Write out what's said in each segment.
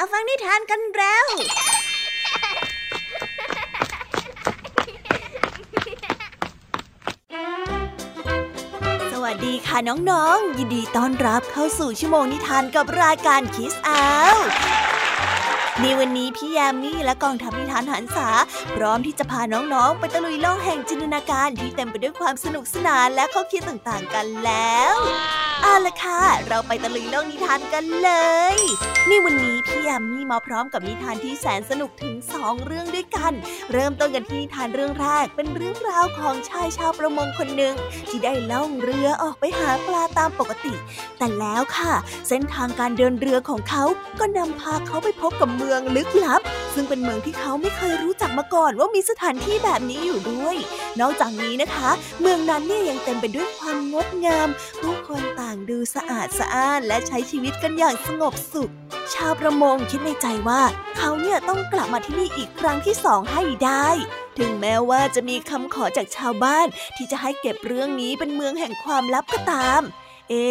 มาฟังนิทานกันแล้ว สวัสดีค่ะน้องๆ ยินดีต้อนรับเข้าสู่ชั่วโมงนิทานกับรายการคิสอาวในวันนี้พี่ยามีและกองทัพนิทานหันษา พร้อมที่จะพาน้องๆ ไปตะลุยโลกแห่งจินตนาการที่เต็มไปด้วยความสนุกสนานและข้อคิดต่างๆกันแล้ว เอาละค่ะ เราไปตะลุยโลกนิทานกันเลย นี่วันนี้พี่ยามีมาพร้อมกับนิทานที่แสนสนุกถึงสองเรื่องด้วยกัน เริ่มต้นกันที่นิทานเรื่องแรกเป็นเรื่องราวของชายชาวประมงคนหนึ่งที่ได้ล่องเรือออกไปหาปลาตามปกติ แต่แล้วค่ะ เส้นทางการเดินเรือของเขาก็นำพาเขาไปพบกับเมืองลึกลับ ซึ่งเป็นเมืองที่เขาไม่เคยรู้จักมาก่อนว่ามีสถานที่แบบนี้อยู่ด้วย นอกจากนี้นะคะ เมืองนั้นเนี่ยยังเต็มไปด้วยความงดงามผู้คนางดูสะอาดสะอ้านและใช้ชีวิตกันอย่างสงบสุข ชาวประมงคิดในใจว่า เขาเนี่ยต้องกลับมาที่นี่อีกครั้งที่สองให้ได้ ถึงแม้ว่าจะมีคำขอจากชาวบ้าน ที่จะให้เก็บเรื่องนี้เป็นเมืองแห่งความลับก็ตาม เอ๊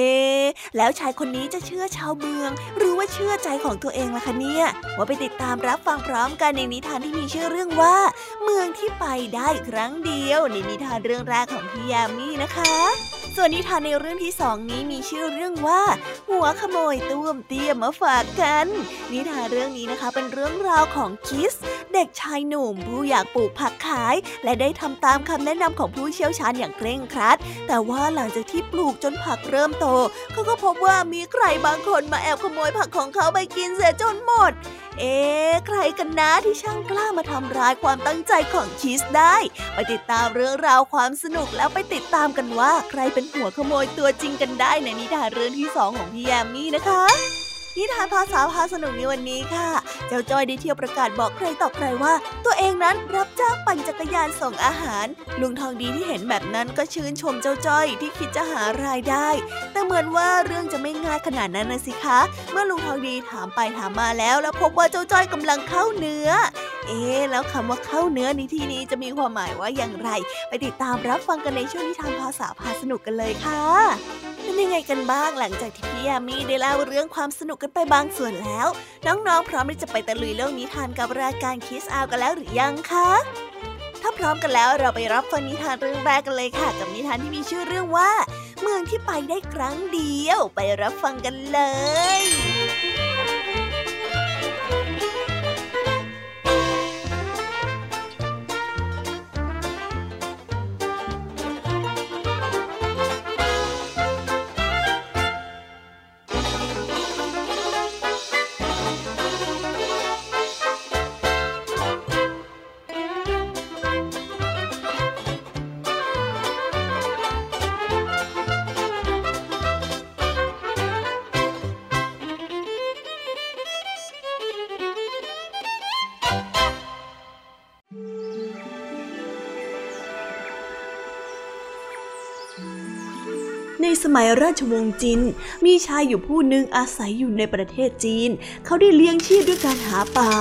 แล้วชายคนนี้จะเชื่อชาวเมือง หรือว่าเชื่อใจของตัวเองล่ะคะเนี่ยว่าไปติดตามรับฟังพร้อมกันในนิทานที่มีชื่อเรื่องว่า เมืองที่ไปได้ครั้งเดียวในนิทานเรื่องแรกของพี่ยามีนะคะ ส่วนนิทานในเรื่องที่สองนี้มีชื่อเรื่องว่า หัวขโมยตุ้มเตี้ยมาฝากกัน นิทานเรื่องนี้นะคะเป็นเรื่องราวของคิส เด็กชายหนุ่มผู้อยากปลูกผักขาย และได้ทำตามคำแนะนำของผู้เชี่ยวชาญอย่างเคร่งครัด แต่ว่าหลังจากที่ปลูกจนผักเริ่มโตเขาก็พบว่ามีใครบางคนมาแอบขโมยผักของเขาไปกินเสียจนหมดเอ๊ใครกันนะที่ช่างกล้ามาทำร้ายความตั้งใจของคิสได้ ไปติดตามเรื่องราวความสนุกแล้วไปติดตามกันว่าใครเป็นหัวขโมยตัวจริงกันได้ในนิทานเรื่องที่สองของพี่แยมมี่นะคะ นิทานภาษาพาสนุกในวันนี้ค่ะ เจ้าจ้อยได้เที่ยวประกาศบอกใครต่อใครว่า ตัวเองนั้นรับจ้างปั่นจักรยานส่งอาหาร ลุงทองดีที่เห็นแบบนั้นก็ชื่นชมเจ้าจ้อยที่คิดจะหารายได้ แต่เหมือนว่าเรื่องจะไม่ง่ายขนาดนั้นนะสิคะ เมื่อลุงทองดีถามไปถามมาแล้ว แล้วพบว่าเจ้าจ้อยกำลังเข้าเนื้อ เอ๊ะแล้วคำว่าเข้าเนื้อในที่นี้จะมีความหมายว่าอย่างไร ไปติดตามรับฟังกันในช่วงนิทานภาษาพาสนุกกันเลยค่ะ เป็นยังไงกันบ้างหลังจากที่พี่ยามีได้เล่าเรื่องความสนุกกันไปบางส่วนแล้ว น้องๆ พร้อมที่จะไปตะลุยโลกนิทานกับรายการคิสอากันแล้วหรือยังคะ ถ้าพร้อมกันแล้วเราไปรับฟังนิทานเรื่องแรกกันเลยค่ะ กับนิทานที่มีชื่อเรื่องว่า เมืองที่ไปได้ครั้งเดียว ไปรับฟังกันเลย มัยราชวงศ์จิน มีชายอยู่ผู้หนึ่งอาศัยอยู่ในประเทศจีน เขาได้เลี้ยงชีพด้วยการหาปลา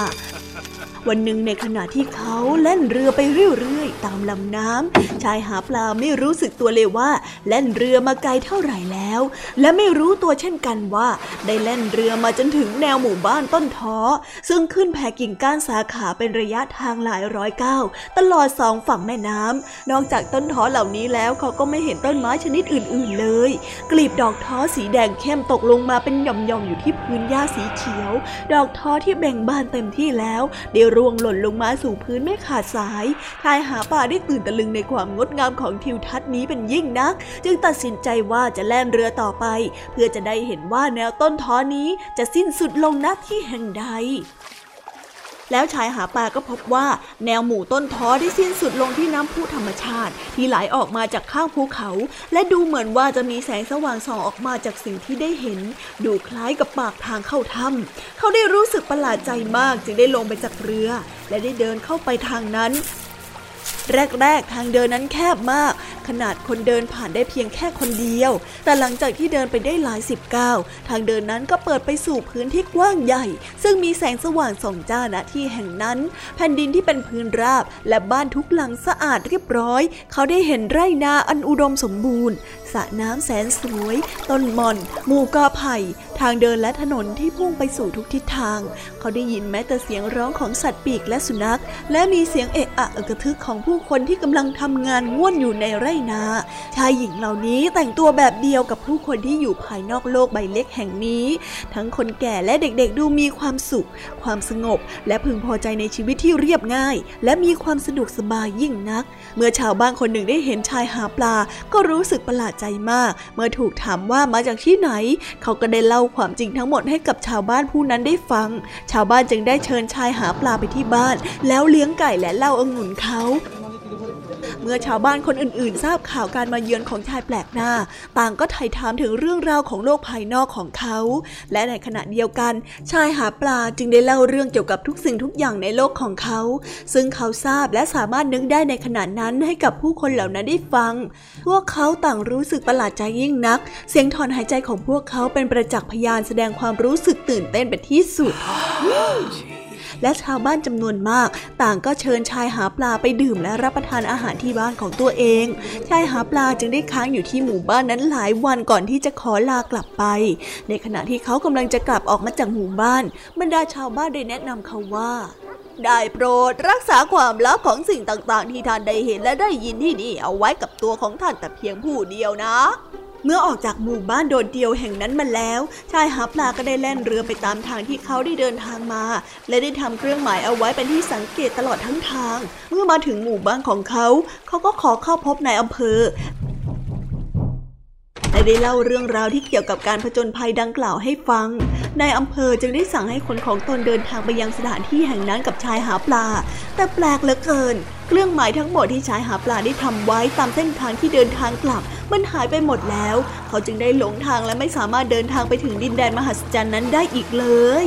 วันหนึ่งในขณะที่เขาเล่นเรือไปเรื่อยๆ ตามลำน้ำชายหาปลาไม่รู้สึกตัวเลยว่าเล่นเรือมาไกลเท่าไหร่แล้ว และไม่รู้ตัวเช่นกันว่า ได้เล่นเรือมาจนถึงแนวหมู่บ้านต้นท้อ ซึ่งขึ้นแผ่กิ่งก้านสาขาเป็นระยะทางหลายร้อยก้าวตลอดสองฝั่งแม่น้ำนอกจากต้นท้อเหล่านี้แล้วเขาก็ไม่เห็นต้นไม้ชนิดอื่นๆเลย กลีบดอกท้อสีแดงเข้มตกลงมาเป็นหย่อมๆอยู่ที่พื้นหญ้าสีเขียว ดอกท้อที่แบ่งบานเต็มที่แล้วได้ร่วงหล่นลงมาสู่พื้นไม่ขาดสาย ชายหาป่าได้ตื่นตะลึงในความงดงามของทิวทัศน์นี้เป็นยิ่งนัก จึงตัดสินใจว่าจะแล่นเรือต่อไป เพื่อจะได้เห็นว่าแนวต้นท้อนี้จะสิ้นสุดลงณที่แห่งใด แล้วชายหาปลาก็พบว่าแนวหมู่ต้นท้อได้สิ้นสุดลงที่น้ำพุธรรมชาติ ที่ไหลออกมาจากข้างภูเขา และดูเหมือนว่าจะมีแสงสว่างส่องออกมาจากสิ่งที่ได้เห็น ดูคล้ายกับปากทางเข้าถ้ำเขาได้รู้สึกประหลาดใจมากจึงได้ลงไปจากเรือ และได้เดินเข้าไปทางนั้น แรก ๆ ทางเดินนั้นแคบมาก ขนาดคนเดินผ่านได้เพียงแค่คนเดียว แต่หลังจากที่เดินไปได้หลายสิบก้าวทางเดินนั้นก็เปิดไปสู่พื้นที่กว้างใหญ่ ซึ่งมีแสงสว่างส่องจ้าณที่แห่งนั้น แผ่นดินที่เป็นพื้นราบ และบ้านทุกหลังสะอาดเรียบร้อย เขาได้เห็นไร่นาอันอุดมสมบูรณ์ ระน้ำแสนสวย ต้นมอน หมู่กอไผ่ ทางเดินและถนนที่พุ่งไปสู่ทุกทิศทาง เขาได้ยินแม้แต่เสียงร้องของสัตว์ปีกและสุนัข และมีเสียงเอะอะกระทึกของผู้คนที่กำลังทำงานง่วนอยู่ในไร่นา ชายหญิงเหล่านี้แต่งตัวแบบเดียวกับผู้คนที่อยู่ภายนอกโลกใบเล็กแห่งนี้ ทั้งคนแก่และเด็กๆดูมีความสุข ความสงบ และพึงพอใจในชีวิตที่เรียบง่าย และมีความสะดวกสบายยิ่งนัก เมื่อชาวบ้านคนหนึ่งได้เห็นชายหาปลาก็รู้สึกประหลาดใจมาก เมื่อถูกถามว่ามาจากที่ไหน เขาก็ได้เล่าความจริงทั้งหมดให้กับชาวบ้านผู้นั้นได้ฟัง ชาวบ้านจึงได้เชิญชายหาปลาไปที่บ้าน แล้วเลี้ยงไก่และเล่าองุ่นเขา มื่อชาวบ้านคนอื่นๆ ทราบข่าวการมาเยือนของชายแปลกหน้า ต่างก็ไถ่ถามถึงเรื่องราวของโลกภายนอกของเขา และในขณะเดียวกัน ชายหาปลาจึงได้เล่าเรื่องเกี่ยวกับทุกสิ่งทุกอย่างในโลกของเขา ซึ่งเขาทราบและสามารถนึกได้ในขณะนั้นให้กับผู้คนเหล่านั้นได้ฟัง พวกเขาต่างรู้สึกประหลาดใจยิ่งนัก เสียงถอนหายใจของพวกเขาเป็นประจักษ์พยานแสดงความรู้สึกตื่นเต้นเป็นที่สุด และชาวบ้านจำนวนมาก ต่างก็เชิญชายหาปลาไปดื่มและรับประทานอาหารที่บ้านของตัวเอง ชายหาปลาจึงได้ค้างอยู่ที่หมู่บ้านนั้นหลายวันก่อนที่จะขอลากลับไป ในขณะที่เขากำลังจะกลับออกมาจากหมู่บ้าน บรรดาชาวบ้านได้แนะนำเขาว่าได้โปรดรักษาความลับของสิ่งต่างๆ ที่ท่านได้เห็นและได้ยินที่นี่เอาไว้กับตัวของท่านแต่เพียงผู้เดียวนะ เมื่อออกจากหมู่บ้านโดดเดี่ยวแห่งนั้นมาแล้ว ชายหาปลาก็ได้แล่นเรือไปตามทางที่เขาได้เดินทางมา และได้ทำเครื่องหมายเอาไว้เป็นที่สังเกตตลอดทั้งทาง เมื่อมาถึงหมู่บ้านของเขา เขาก็ขอเข้าพบนายอำเภอ และได้เล่าเรื่องราวที่เกี่ยวกับการผจญภัยดังกล่าวให้ฟัง นายอำเภอจึงได้สั่งให้คนของตนเดินทางไปยังสถานที่แห่งนั้นกับชายหาปลา แต่แปลกเหลือเกิน เครื่องหมายทั้งหมดที่ชายหาปลาได้ทำไว้ตามเส้นทางที่เดินทางกลับ มันหายไปหมดแล้ว เขาจึงได้หลงทางและไม่สามารถเดินทางไปถึงดินแดนมหัศจรรย์นั้นได้อีกเลย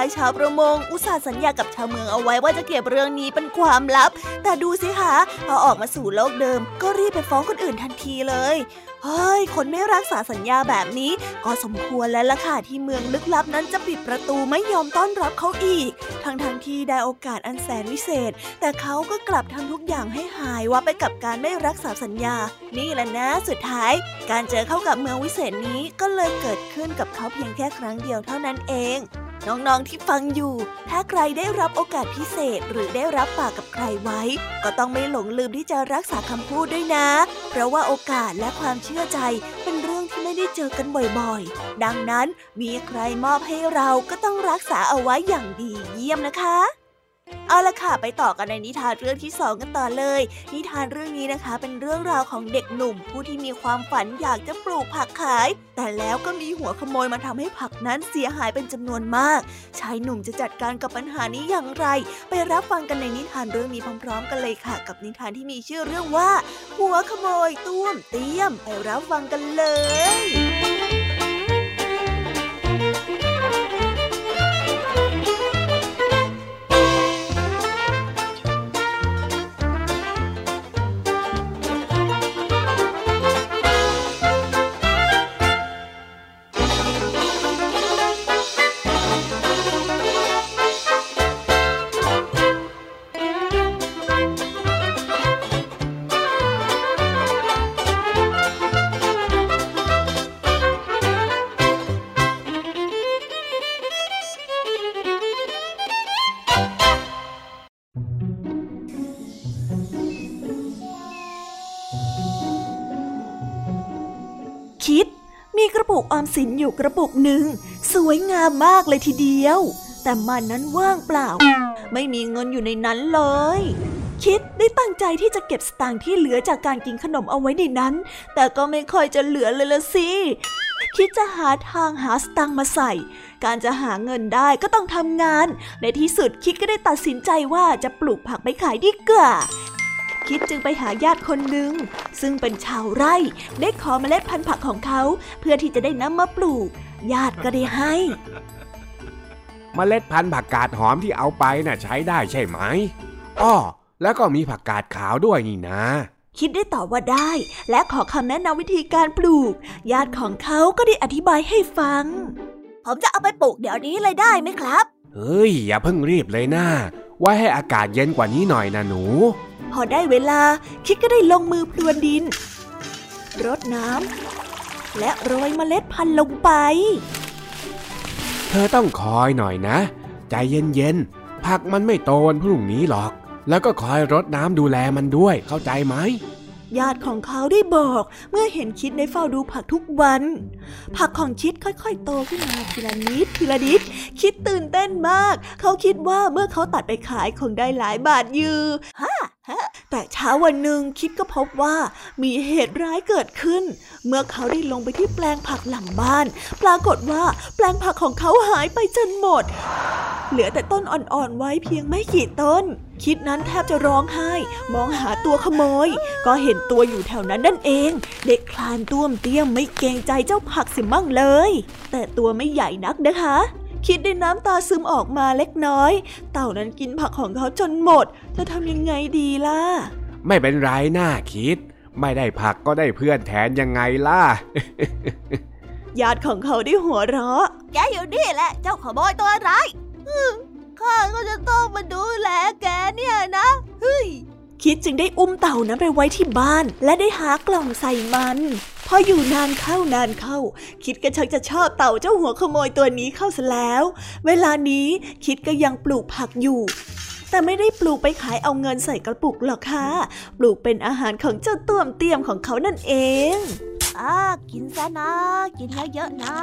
ายชาวประมง อุตส่าห์สัญญากับชาวเมืองเอาไว้ว่าจะเก็บเรื่องนี้เป็นความลับ แต่ดูสิคะพอออกมาสู่โลกเดิม ก็รีบไปฟ้องคนอื่นทันทีเลยเฮ้ย คนไม่รักษาสัญญาแบบนี้ ก็สมควรแล้วล่ะค่ะที่เมืองลึกลับนั้นจะปิดประตูไม่ยอมต้อนรับเขาอีก ทั้งทั้งที่ได้โอกาสอันแสนวิเศษ แต่เขาก็กลับทำทุกอย่างให้หายว่าไปกับการไม่รักษาสัญญา นี่แหละนะสุดท้าย การเจอเข้ากับเมืองวิเศษนี้ก็เลยเกิดขึ้นกับเขาเพียงแค่ครั้งเดียวเท่านั้นเอง น้องๆที่ฟังอยู่ ถ้าใครได้รับโอกาสพิเศษหรือได้รับปากกับใครไว้ ก็ต้องไม่หลงลืมที่จะรักษาคำพูดด้วยนะ เพราะว่าโอกาสและความเชื่อใจเป็นเรื่องที่ไม่ได้เจอกันบ่อยๆ ดังนั้นมีใครมอบให้เราก็ต้องรักษาเอาไว้อย่างดีเยี่ยมนะคะ เอาละค่ะไปต่อกันในนิทานเรื่องที่สองกันต่อเลย นิทานเรื่องนี้นะคะ เป็นเรื่องราวของเด็กหนุ่ม ผู้ที่มีความฝันอยากจะปลูกผักขาย แต่แล้วก็มีหัวขโมยมาทำให้ผักนั้นเสียหายเป็นจำนวนมาก ชายหนุ่มจะจัดการกับปัญหานี้อย่างไร ไปรับฟังกันในนิทานเรื่องนี้พร้อม ๆ กันเลยค่ะ กับนิทานที่มีชื่อเรื่องว่า หัวขโมยต้วมเตี้ยม ไปรับฟังกันเลย สินอยู่กระปุกหนึ่ง สวยงามมากเลยทีเดียว แต่มันนั้นว่างเปล่า ไม่มีเงินอยู่ในนั้นเลย คิดได้ตั้งใจที่จะเก็บสตางค์ที่เหลือจากการกินขนมเอาไว้ในนั้น แต่ก็ไม่ค่อยจะเหลือเลยละสิคิดจะหาทางหาสตังมาใส่ การจะหาเงินได้ก็ต้องทำงาน ในที่สุดคิดก็ได้ตัดสินใจว่าจะปลูกผักไปขายดีกว่า คิดจึงไปหาญาติคนหนึ่ง ซึ่งเป็นชาวไร่ ได้ขอเมล็ดพันธุ์ผักของเขา เพื่อที่จะได้นำมาปลูก ญาติก็ได้ให้ เมล็ดพันธุ์ผักกาดหอมที่เอาไปน่ะใช้ได้ใช่ไหมอ้อแล้วก็มีผักกาดขาวด้วยนี่นะ คิดได้ตอบว่าได้ และขอคำแนะนำวิธีการปลูก ญาติของเขาก็ได้อธิบายให้ฟัง ผมจะเอาไปปลูกเดี๋ยวนี้เลยได้ไหมครับ เฮ้ย อย่าเพิ่งรีบเลยนะ ไว้ให้อากาศเย็นกว่านี้หน่อยนะหนู พอได้เวลาคิดก็ได้ลงมือพรวนดิน รดน้ำและโรยเมล็ดพันธุ์ลงไป เธอต้องคอยหน่อยนะ ใจเย็นๆผักมันไม่โตวันพรุ่งนี้หรอก แล้วก็คอยรดน้ำดูแลมันด้วยเข้าใจไหมญาติของเขาได้บอกเมื่อเห็นคิดได้เฝ้าดูผักทุกวัน ผักของคิดค่อยๆ โตขึ้นมาทีละนิดทีละนิด คิดตื่นเต้นมาก เขาคิดว่าเมื่อเขาตัดไปขายคงได้หลายบาทยือฮ่าแต่เช้าวันหนึ่งคิดก็พบว่ามีเหตุร้ายเกิดขึ้น เมื่อเขาได้ลงไปที่แปลงผักหลังบ้าน ปรากฏว่าแปลงผักของเขาหายไปจนหมด เหลือแต่ต้นอ่อนๆไว้เพียงไม่กี่ต้น คิดนั้นแทบจะร้องไห้ มองหาตัวขโมย ก็เห็นตัวอยู่แถวนั้นนั่นเอง เด็กคลานต้วมเตี้ยมไม่เกรงใจเจ้าผักสิมั่งเลย แต่ตัวไม่ใหญ่นักนะคะ คิดได้น้ำตาซึมออกมาเล็กน้อย เต่านั้นกินผักของเขาจนหมด จะทำยังไงดีล่ะ ไม่เป็นไรน่าคิด ไม่ได้ผักก็ได้เพื่อนแทนยังไงล่ะ ญาติของเขาได้หัวเราะ แกอยู่นี่แหละ เจ้าขโมยตัวร้ายข้าก็จะต้องมาดูแลแกเนี่ยนะ เฮ้ย คิดจึงได้อุ้มเต่านั้นไปไว้ที่บ้าน และได้หากล่องใส่มันพออยู่นานเข้านานเข้า คิดก็ชักจะชอบเต่าเจ้าหัวขโมยตัวนี้เข้าซะแล้ว เวลานี้คิดก็ยังปลูกผักอยู่ แต่ไม่ได้ปลูกไปขายเอาเงินใส่กระปุกหรอกค่ะ ปลูกเป็นอาหารของเจ้าต้วมเตี้ยมของเขานั่นเองอ่ากินซะนะ กินเยอะๆนะ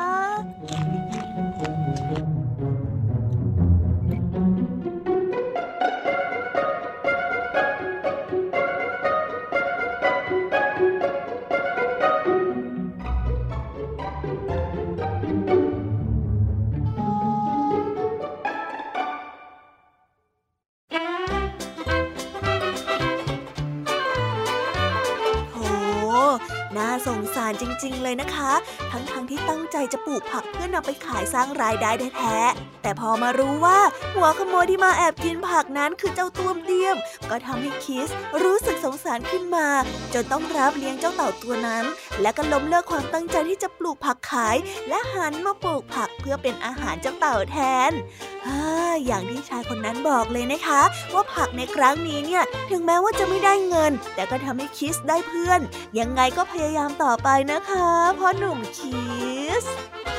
จริง ๆ เลยนะคะ ทั้งๆทที่ตั้งใจจะปลูกผักเพื่อนำไปขายสร้างรายได้แท้ๆแต่พอมารู้ว่าหัวขโมยที่มาแอบกินผักนั้นคือเจ้าต้วมเตี้ยม ก็ทำให้คิสรู้สึกสงสารขึ้นมา จนต้องรับเลี้ยงเจ้าเต่าตัวนั้น และก็ล้มเลิกความตั้งใจที่จะปลูกผักขาย และหันมาปลูกผักเพื่อเป็นอาหารเจ้าเต่าแทนฮ่าอย่างที่ชายคนนั้นบอกเลยนะคะ ว่าผักในครั้งนี้เนี่ย ถึงแม้ว่าจะไม่ได้เงิน แต่ก็ทำให้คิสได้เพื่อน ยังไงก็พยายามต่อไปนะคะพ่อหนุ่มคิส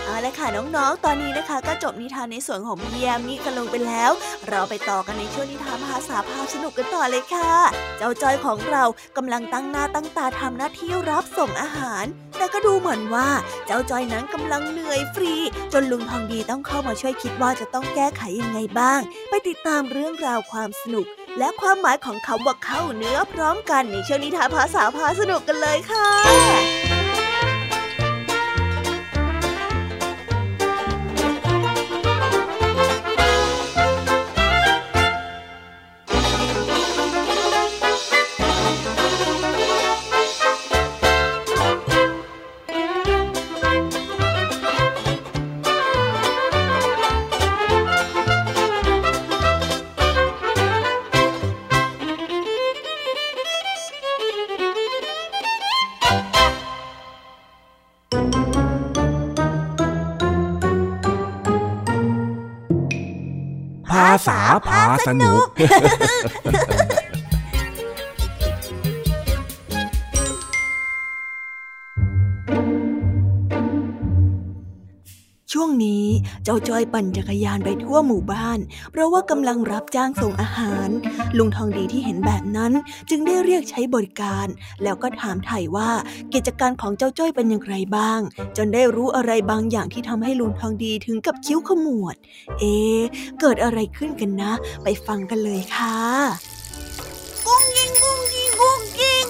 เอาละค่ะน้องๆ ตอนนี้นะคะ ก็จบนิทานในส่วนของพี่ยมมี่กันลงไปแล้ว เราไปต่อกันในช่วงนิทานภาษาพาสนุกกันต่อเลยค่ะ เจ้าจอยของเรากำลังตั้งหน้าตั้งตาทำหน้าที่รับส่งอาหาร แต่ก็ดูเหมือนว่าเจ้าจอยนั้นกำลังเหนื่อยฟรี จนลุงทองดีต้องเข้ามาช่วยคิดว่าจะต้องแก้ไขยังไงบ้าง ไปติดตามเรื่องราวความสนุก และความหมายของคำว่าเข้าเนื้อพร้อมกันในช่วงนิทานภาษาพาสนุกกันเลยค่ะาษาพาสนุกช่วงนี้ เจ้าจ้อยปั่นจักรยานไปทั่วหมู่บ้าน เพราะว่ากำลังรับจ้างส่งอาหาร ลุงทองดีที่เห็นแบบนั้น จึงได้เรียกใช้บริการ แล้วก็ถามไถ่ว่ากิจการของเจ้าจ้อยเป็นอย่างไรบ้าง จนได้รู้อะไรบางอย่างที่ทำให้ลุงทองดีถึงกับคิ้วขมวด เอ๊เกิดอะไรขึ้นกันนะ ไปฟังกันเลยค่ะกุ้งยิงกุ้งยิงกุ้งยิง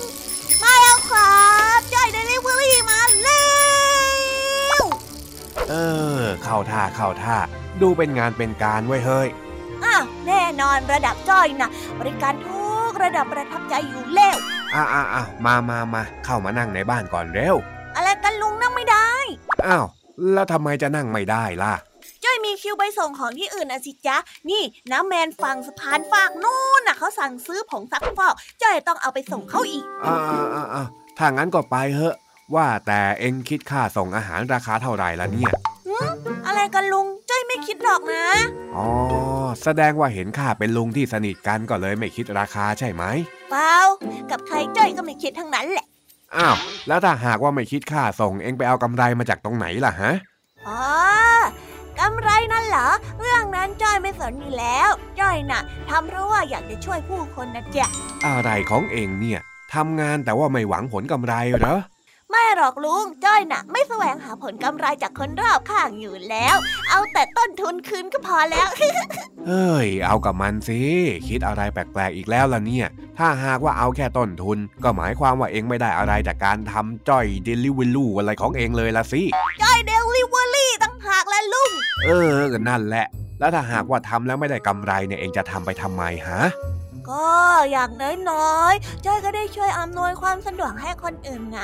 มาแล้วครับจ้อยาท่าเข้าท่า ดูเป็นงานเป็นการไว้เฮ้ยอ้าวแน่นอนระดับจ้อยนะบริการทุกระดับประทับใจอยู่แล้วอ้าวอ้าวมามามาเข้ามานั่งในบ้านก่อนเร็ว อะไรกันลุงนั่งไม่ได้อ้าวแล้วทำไมจะนั่งไม่ได้ล่ะจ้อยมีคิวไปส่งของที่อื่นนะสิจ๊ะ นี่น้าแมนฝั่งสะพานฝากนู่นน่ะเขาสั่งซื้อผงซักฟอกจ้อยต้องเอาไปส่งเขาอีกอ้าวอ้าวอ้าวถ้างั้นก็ไปเถอะ ว่าแต่เอ็งคิดค่าส่งอาหารราคาเท่าไหร่ละเนี่ยอะไรกันลุงจ้อยไม่คิดหรอกนะ อ๋อ แสดงว่าเห็นข้าเป็นลุงที่สนิทกันก็เลยไม่คิดราคาใช่ไหม เปล่า กับใครจ้อยก็ไม่คิดทั้งนั้นแหละ อ้าว แล้วถ้าหากว่าไม่คิดค่าส่งเอ็งไปเอากำไรมาจากตรงไหนล่ะฮะ อ๋อกำไรนั่นเหรอ เรื่องนั้นจ้อยไม่สนอยู่แล้ว จ้อยน่ะทำเพราะว่าอยากจะช่วยผู้คนนะจ๊ะ อะไรของเองเนี่ยทำงานแต่ว่าไม่หวังผลกำไรเหรอ ไม่หรอกลุงจ้อยน่ะ ไม่แสวงหาผลกำไรจากคนรอบข้างอยู่แล้ว เอาแต่ต้นทุนคืนก็พอแล้ว เฮ้ย เอากับมันสิคิดอะไรแปลกๆอีกแล้วล่ะเนี่ย ถ้าหากว่าเอาแค่ต้นทุน ก็หมายความว่าเอ็งไม่ได้อะไรจากการทำจ้อยเดลิเวอรี่อะไรของเอ็งเลยล่ะสิจ้อยเดลิเวอรี่ต่างหากล่ะลุง เออนั่นแหละ แล้วถ้าหากว่าทำแล้วไม่ได้กำไรเนี่ยเอ็งจะทำไปทำไมฮะ ก็อย่างน้อยๆจ้อยก็ได้ช่วยอำนวยความสะดวกให้คนอื่นไง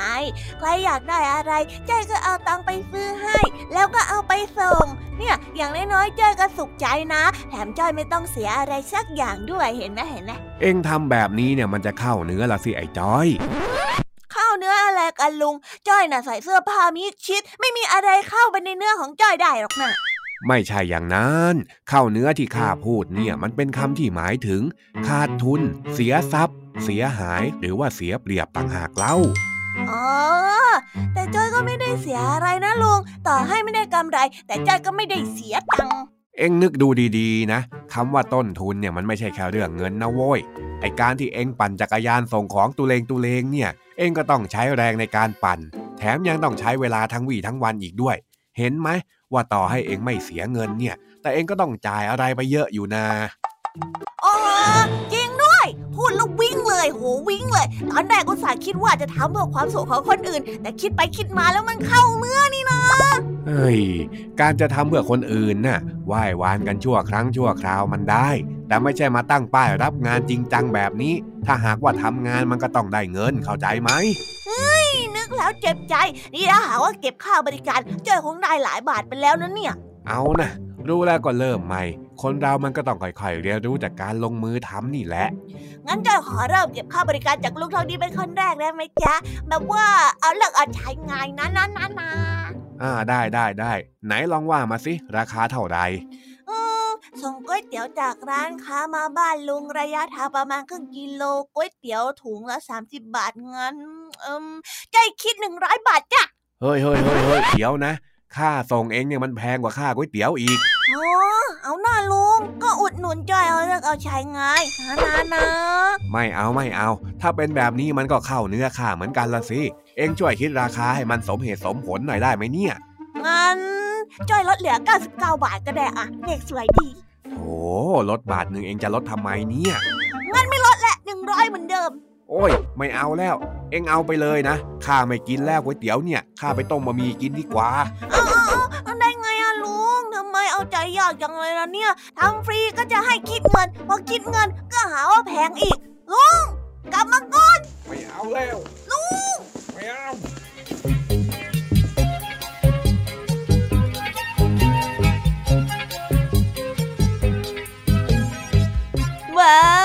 ใครอยากได้อะไรจ้อยก็เอาตังไปซื้อให้ แล้วก็เอาไปส่ง เนี่ยอย่างน้อยๆจ้อยก็สุขใจนะ แถมจ้อยไม่ต้องเสียอะไรสักอย่างด้วยเห็นไหมเห็นไหมเอ็งทำแบบนี้เนี่ยมันจะเข้าเนื้อละสิไอ้จ้อยเข้าเนื้ออะไรกันลุง จ้อยน่ะใส่เสื้อผ้ามีชิด ไม่มีอะไรเข้าไปในเนื้อของจ้อยได้หรอกนะ ไม่ใช่อย่างนั้นเข้าเนื้อที่ข้าพูดเนี่ยมันเป็นคำที่หมายถึง ขาดทุน เสียทรัพย์ เสียหาย หรือว่าเสียเปรียบต่างหากเล่าอ๋อ แต่จ้อยก็ไม่ได้เสียอะไรนะลุง ต่อให้ไม่ได้กำไร แต่จ้อยก็ไม่ได้เสียตังค์เอ็งนึกดูดีๆนะคำว่าต้นทุนเนี่ยมันไม่ใช่แค่เรื่องเงินนะโว้ยไอการที่เอ็งปั่นจักรยานส่งของตุเลงตุเลงเนี่ย เอ็งก็ต้องใช้แรงในการปั่น แถมยังต้องใช้เวลาทั้งวี่ทั้งวันอีกด้วย เห็นไหมว่าต่อให้เองไม่เสียเงินเนี่ย แต่เองก็ต้องจ่ายอะไรไปเยอะอยู่นะอ๋อจริง พูดแล้ววิ่งเลยโหวิ่งเลย ตอนแรกก็สาคิดว่าจะทำเพื่อความสุขของคนอื่น แต่คิดไปคิดมาแล้วมันเข้าเมื่อนี่นะเฮ้ยการจะทำเพื่อคนอื่นน่ะไหว้วานกันชั่วครั้งชั่วคราวมันได้ แต่ไม่ใช่มาตั้งป้ายรับงานจริงจังแบบนี้ ถ้าหากว่าทำงานมันก็ต้องได้เงินเข้าใจไหมเฮ้ยนึกแล้วเจ็บใจ นี่ถ้าหาว่าเก็บค่าบริการเจอคงได้หลายบาทไปแล้วนะเนี่ย เอานะ รู้แล้วก็เริ่มใหม่ คนเรามันก็ต้องค่อยๆเรียนรู้จากการลงมือทำนี่แหละ งั้นจะขอเริ่มเก็บค่าบริการจากลุงทองดีเป็นคนแรกได้ไหมจ๊ะ แบบว่าเอาเลิกเอาใช้งานนะนะนะนะอ่าได้ได้ได้ ไหนลองว่ามาสิ ราคาเท่าไหร่ส่งก๋วยเตี๋ยวจากร้านค้ามาบ้านลุงระยะทางประมาณครึ่งกิโลก๋วยเตี๋ยวถุงละ30บาทงั้น เอิมใจคิดหนึ่งร้อยบาทจ้ะเฮ้ยเฮ้ยเฮ้ยเฮ้ยเดี๋ยวนะ ค่าส่งเองเนี่ยมันแพงกว่าค่าก๋วยเตี๋ยวอีก อ๋อเอาหน้าลุง ก็อุดหนุนจอยเอาเลือกเอาใช้ไงนะนะนะ ไม่เอาไม่เอา ถ้าเป็นแบบนี้มันก็เข้าเนื้อค่าเหมือนกันละสิ เองช่วยคิดราคาให้มันสมเหตุสมผลหน่อยได้ไหมเนี่ย งั้นจอยลดเหลือ 99 บาทก็ได้อะเด็กสวยดีโอ้ลดบาทหนึ่งเองจะลดทำไมเนี่ย งั้นไม่ลดแหละหนึ่งร้อยเหมือนเดิม โอ้ย ไม่เอาแล้ว เอ็งเอาไปเลยนะ ข้าไม่กินแล้วก๋วยเตี๋ยวเนี่ย ข้าไปต้มบะหมี่กินดีกว่า เอาเอาาใจยากจังเลยล่ะเนี่ยทำฟรีก็จะให้คิดเงิน พอคิดเงินก็หาว่าแพงอีก ลุงกลับมาก่อนไม่เอาแล้วลุงไม่เอาว้าวจ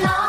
ขอ